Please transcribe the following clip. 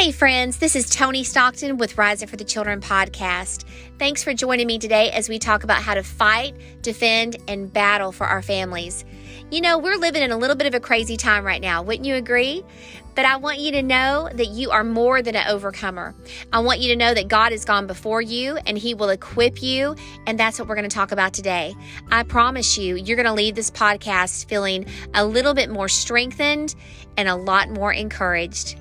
Hey, friends, this is Toni Stockton with Rising for the Children podcast. Thanks for joining me today as we talk about how to fight, defend, and battle for our families. You know, we're living in a little bit of a crazy time right now, wouldn't you agree? But I want you to know that you are more than an overcomer. I want you to know that God has gone before you and He will equip you. And that's what we're going to talk about today. I promise you, you're going to leave this podcast feeling a little bit more strengthened and a lot more encouraged.